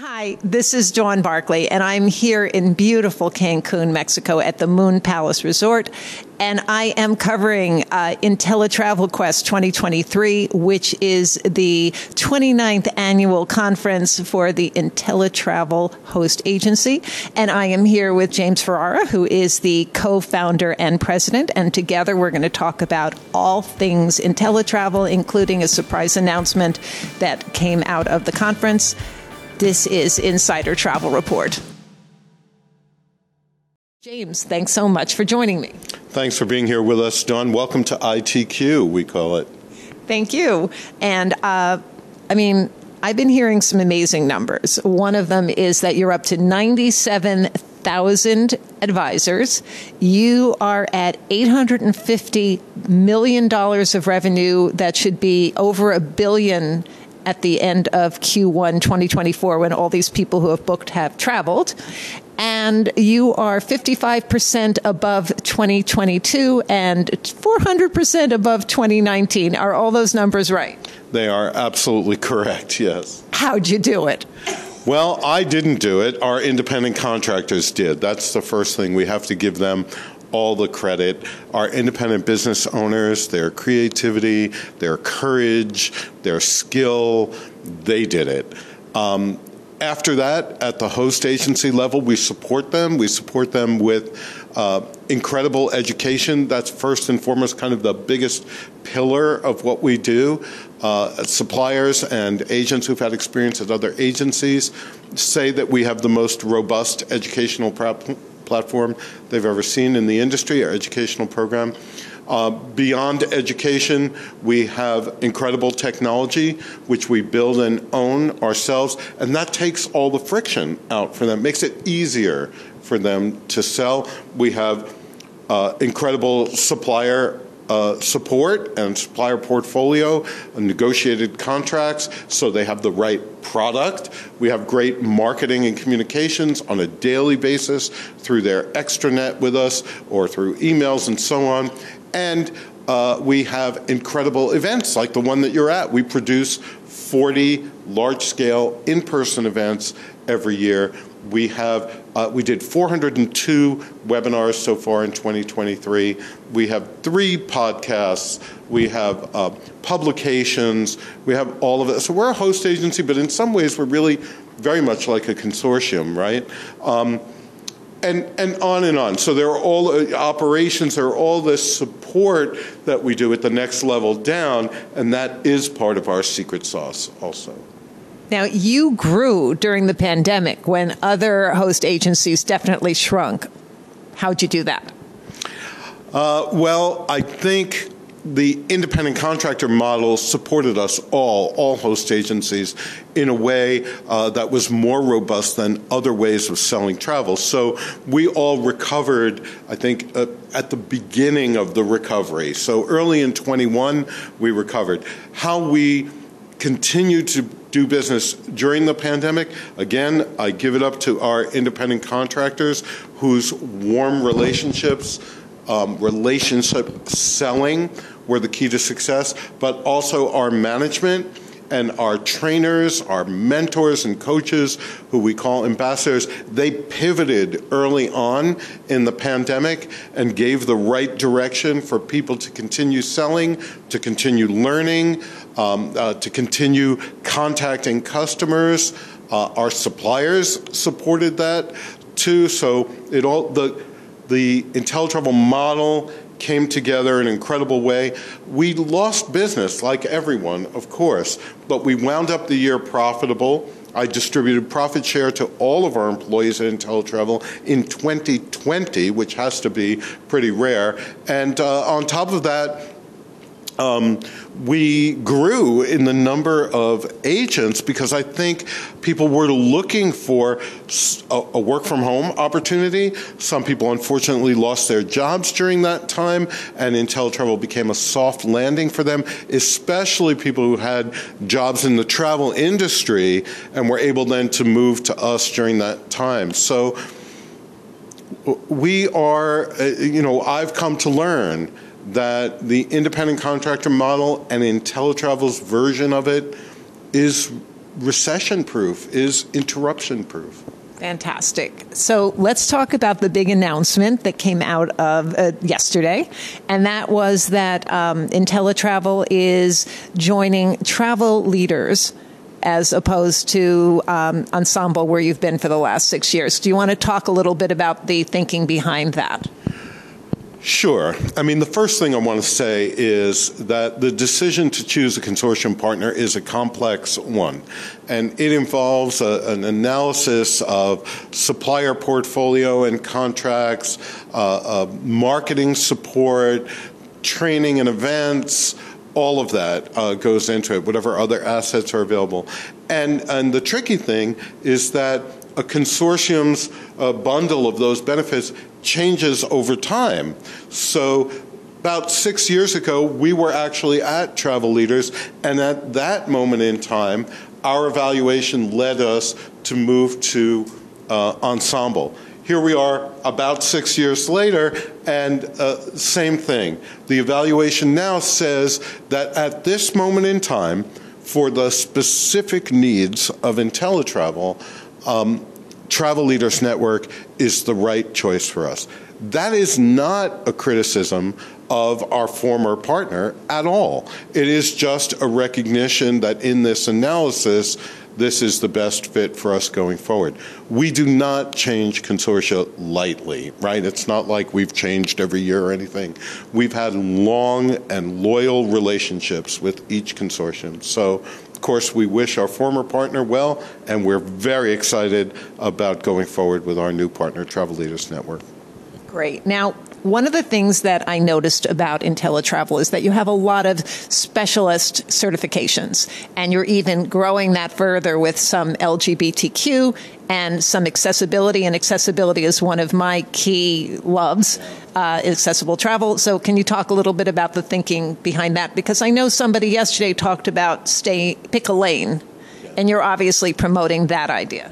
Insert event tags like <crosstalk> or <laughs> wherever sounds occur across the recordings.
Hi, this is Dawn Barclay, and I'm here in beautiful Cancun, Mexico at the Moon Palace Resort. And I am covering uh, InteleTravel Quest 2023, which is the 29th annual conference for the InteleTravel host agency. And I am here with James Ferrara, who is the co founder and president. And together we're going to talk about all things InteleTravel, including a surprise announcement that came out of the conference. This is Insider Travel Report. James, thanks so much for joining me. Thanks for being here with us, Dawn. Welcome to ITQ, we call it. Thank you. And uh, I mean, I've been hearing some amazing numbers. One of them is that you're up to 97,000 advisors. You are at $850 million of revenue that should be over a billion at the end of Q1 2024 when all these people who have booked have traveled. And you are 55% above 2022 and 400% above 2019. Are all those numbers right? They are absolutely correct, yes. How'd you do it? Well, I didn't do it. Our independent contractors did. That's the first thing. We have to give them all the credit. Our independent business owners, their creativity, their courage, their skill, they did it. Um, after that, at the host agency level, we support them. We support them with uh, incredible education. That's first and foremost kind of the biggest pillar of what we do. Uh, suppliers and agents who've had experience at other agencies say that we have the most robust educational platform they've ever seen in the industry, our educational program. Uh, beyond education, we have incredible technology, which we build and own ourselves, and that takes all the friction out for them, makes it easier for them to sell. We have uh, incredible supplier uh, support and supplier portfolio, and negotiated contracts, so they have the right product. We have great marketing and communications on a daily basis through their extranet with us or through emails and so on. And uh, we have incredible events like the one that you're at. We produce 40 large scale in person events every year. We have uh, we did 402 webinars so far in 2023. We have three podcasts. We have uh, publications. We have all of it. So we're a host agency, but in some ways we're really very much like a consortium, right? Um, and and on and on. So there are all uh, operations, there are all this support that we do at the next level down, and that is part of our secret sauce also. Now, you grew during the pandemic when other host agencies definitely shrunk. How'd you do that? Uh, well, I think the independent contractor model supported us all, all host agencies, in a way uh, that was more robust than other ways of selling travel. So we all recovered, I think, uh, at the beginning of the recovery. So early in 21, we recovered. How we continue to do business during the pandemic. Again, I give it up to our independent contractors whose warm relationships, um, relationship selling were the key to success, but also our management and our trainers, our mentors and coaches, who we call ambassadors, they pivoted early on in the pandemic and gave the right direction for people to continue selling, to continue learning, um, uh, to continue contacting customers. Uh, our suppliers supported that too. So it all the the InteleTravel model came together in an incredible way. We lost business, like everyone, of course, but we wound up the year profitable. I distributed profit share to all of our employees at InteleTravel in 2020, which has to be pretty rare. And uh, on top of that, um, we grew in the number of agents because I think people were looking for a, a, work from home opportunity. Some people unfortunately lost their jobs during that time, and InteleTravel became a soft landing for them, especially people who had jobs in the travel industry and were able then to move to us during that time. So we are, uh, you know, I've come to learn that the independent contractor model and InteleTravel's version of it is recession proof, is interruption proof. Fantastic. So let's talk about the big announcement that came out of uh, yesterday, and that was that um, InteleTravel is joining travel leaders as opposed to um, Ensemble, where you've been for the last six years. Do you want to talk a little bit about the thinking behind that? Sure. I mean, the first thing I want to say is that the decision to choose a consortium partner is a complex one, and it involves a, an analysis of supplier portfolio and contracts, uh, uh, marketing support, training and events. All of that uh, goes into it, whatever other assets are available. And, and the tricky thing is that a consortium's uh, bundle of those benefits changes over time. So, about six years ago, we were actually at Travel Leaders, and at that moment in time, our evaluation led us to move to uh, Ensemble. Here we are about six years later, and uh, same thing. The evaluation now says that at this moment in time, for the specific needs of InteleTravel, um, Travel Leaders Network is the right choice for us. That is not a criticism of our former partner at all. It is just a recognition that in this analysis, this is the best fit for us going forward. We do not change consortia lightly, right? It's not like we've changed every year or anything. We've had long and loyal relationships with each consortium. So of course, we wish our former partner well, and we're very excited about going forward with our new partner, Travel Leaders Network. Great. Now, one of the things that I noticed about InteleTravel is that you have a lot of specialist certifications, and you're even growing that further with some LGBTQ and some accessibility. And accessibility is one of my key loves, uh, accessible travel. So, can you talk a little bit about the thinking behind that? Because I know somebody yesterday talked about stay pick a lane and you're obviously promoting that idea.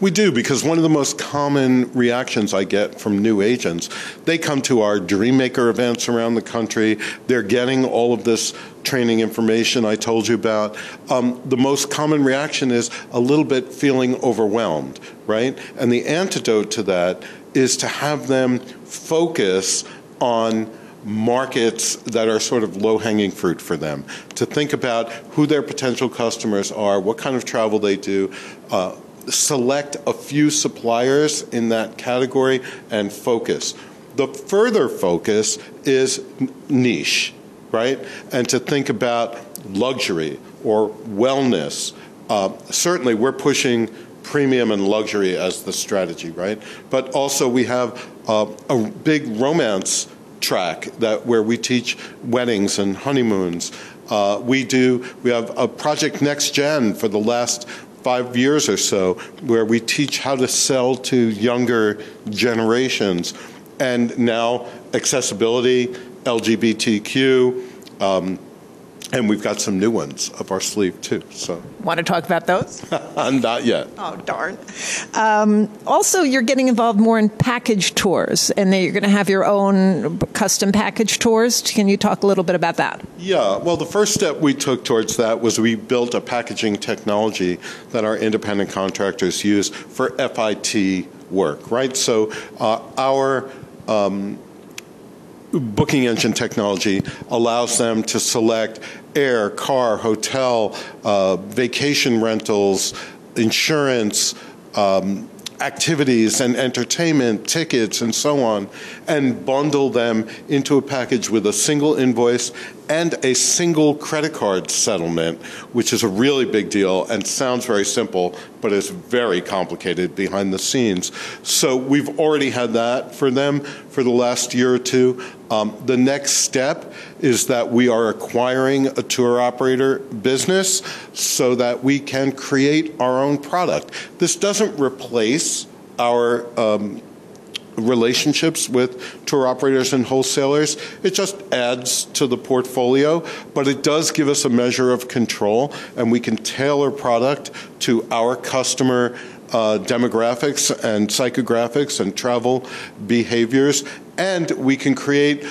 We do, because one of the most common reactions I get from new agents, they come to our Dreammaker events around the country. They're getting all of this training information I told you about. Um, the most common reaction is a little bit feeling overwhelmed, right? And the antidote to that is to have them focus on markets that are sort of low hanging fruit for them, to think about who their potential customers are, what kind of travel they do. Uh, select a few suppliers in that category and focus. The further focus is niche, right? And to think about luxury or wellness. Uh, certainly, we're pushing premium and luxury as the strategy, right? But also, we have uh, a big romance track that where we teach weddings and honeymoons. Uh, we do. We have a project Next Gen for the last five years or so, where we teach how to sell to younger generations, and now accessibility, LGBTQ. Um, and we've got some new ones up our sleeve too. So, want to talk about those? <laughs> Not yet. Oh darn! Um, also, you're getting involved more in package tours, and you're going to have your own custom package tours. Can you talk a little bit about that? Yeah. Well, the first step we took towards that was we built a packaging technology that our independent contractors use for FIT work. Right. So, uh, our um, booking engine technology allows them to select air, car, hotel, uh, vacation rentals, insurance, um, activities and entertainment, tickets, and so on, and bundle them into a package with a single invoice and a single credit card settlement, which is a really big deal and sounds very simple, but is very complicated behind the scenes. So we've already had that for them for the last year or two. Um, the next step is that we are acquiring a tour operator business so that we can create our own product. This doesn't replace our um, relationships with tour operators and wholesalers. It just adds to the portfolio, but it does give us a measure of control, and we can tailor product to our customer. Uh, demographics and psychographics and travel behaviors, and we can create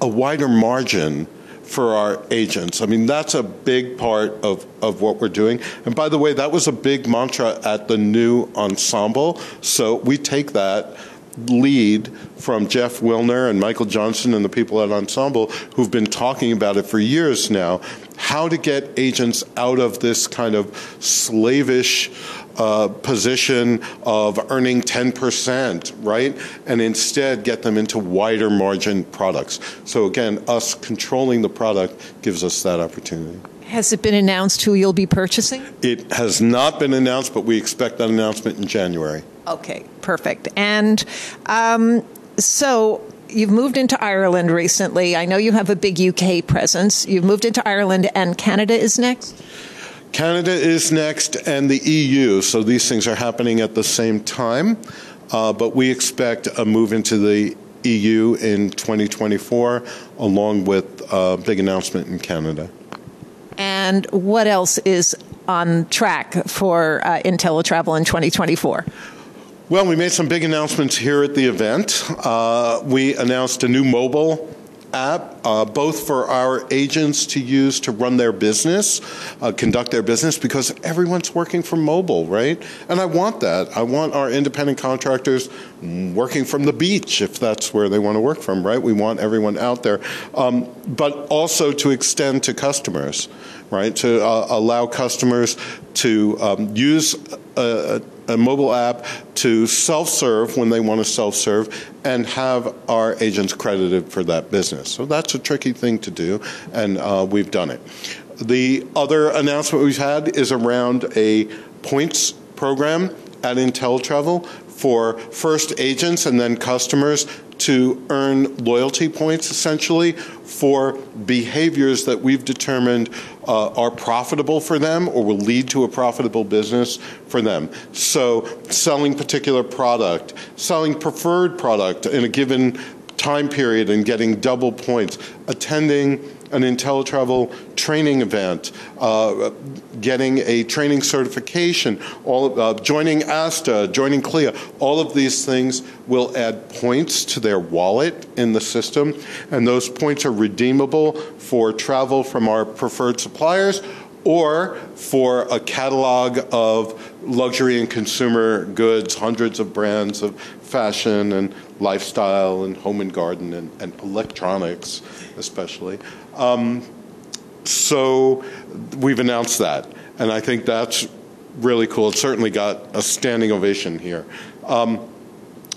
a wider margin for our agents. I mean, that's a big part of, of what we're doing. And by the way, that was a big mantra at the new ensemble. So we take that lead from Jeff Wilner and Michael Johnson and the people at Ensemble who've been talking about it for years now. How to get agents out of this kind of slavish uh, position of earning 10%, right? And instead get them into wider margin products. So again, us controlling the product gives us that opportunity. Has it been announced who you'll be purchasing? It has not been announced, but we expect that announcement in January. Okay, perfect. And um, so you've moved into Ireland recently. I know you have a big UK presence. You've moved into Ireland, and Canada is next? Canada is next, and the EU. So these things are happening at the same time. Uh, but we expect a move into the EU in 2024, along with a big announcement in Canada. And what else is on track for uh, InteleTravel in 2024? Well, we made some big announcements here at the event. Uh, we announced a new mobile app, uh, both for our agents to use to run their business, uh, conduct their business, because everyone's working from mobile, right? And I want that. I want our independent contractors working from the beach, if that's where they want to work from, right? We want everyone out there. Um, but also to extend to customers, right? To uh, allow customers to um, use a, mobile app to self serve when they want to self serve and have our agents credited for that business. So that's a tricky thing to do, and uh, we've done it. The other announcement we've had is around a points program at InteleTravel for first agents and then customers to earn loyalty points essentially for behaviors that we've determined uh, are profitable for them or will lead to a profitable business for them. So, selling particular product, selling preferred product in a given time period and getting double points, attending an InteleTravel training event, uh, getting a training certification, all uh, joining ASTA, joining CLIA, all of these things will add points to their wallet in the system, and those points are redeemable for travel from our preferred suppliers or for a catalog of luxury and consumer goods, hundreds of brands of fashion and lifestyle and home and garden and, and electronics, especially. Um, so we've announced that, and I think that's really cool. It certainly got a standing ovation here. Um,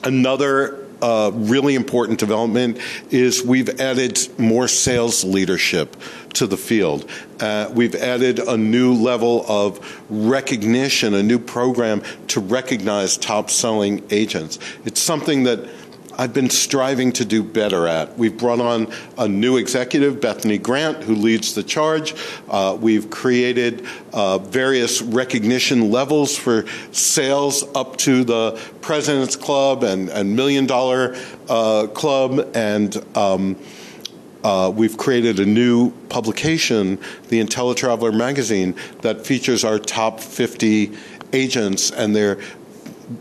another uh, really important development is we've added more sales leadership to the field. Uh, we've added a new level of recognition, a new program to recognize top selling agents. It's something that I've been striving to do better at. We've brought on a new executive, Bethany Grant, who leads the charge. Uh, we've created uh, various recognition levels for sales up to the President's Club and, and Million Dollar uh, Club. And um, uh, we've created a new publication, the InteleTraveler magazine, that features our top 50 agents and their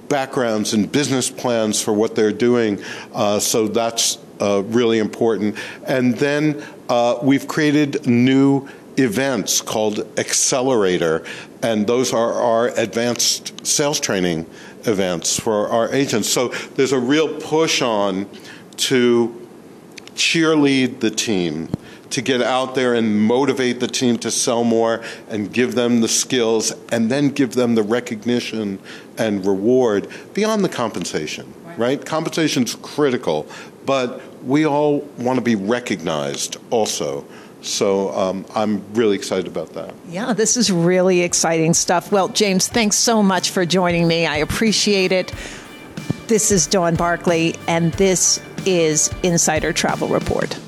backgrounds and business plans for what they're doing. Uh, so that's uh, really important. And then uh, we've created new events called Accelerator, and those are our advanced sales training events for our agents. So there's a real push on to cheerlead the team to get out there and motivate the team to sell more and give them the skills and then give them the recognition and reward beyond the compensation, right? right? Compensation is critical, but we all want to be recognized also. So um, I'm really excited about that. Yeah, this is really exciting stuff. Well, James, thanks so much for joining me. I appreciate it. This is Dawn Barclay, and this is Insider Travel Report.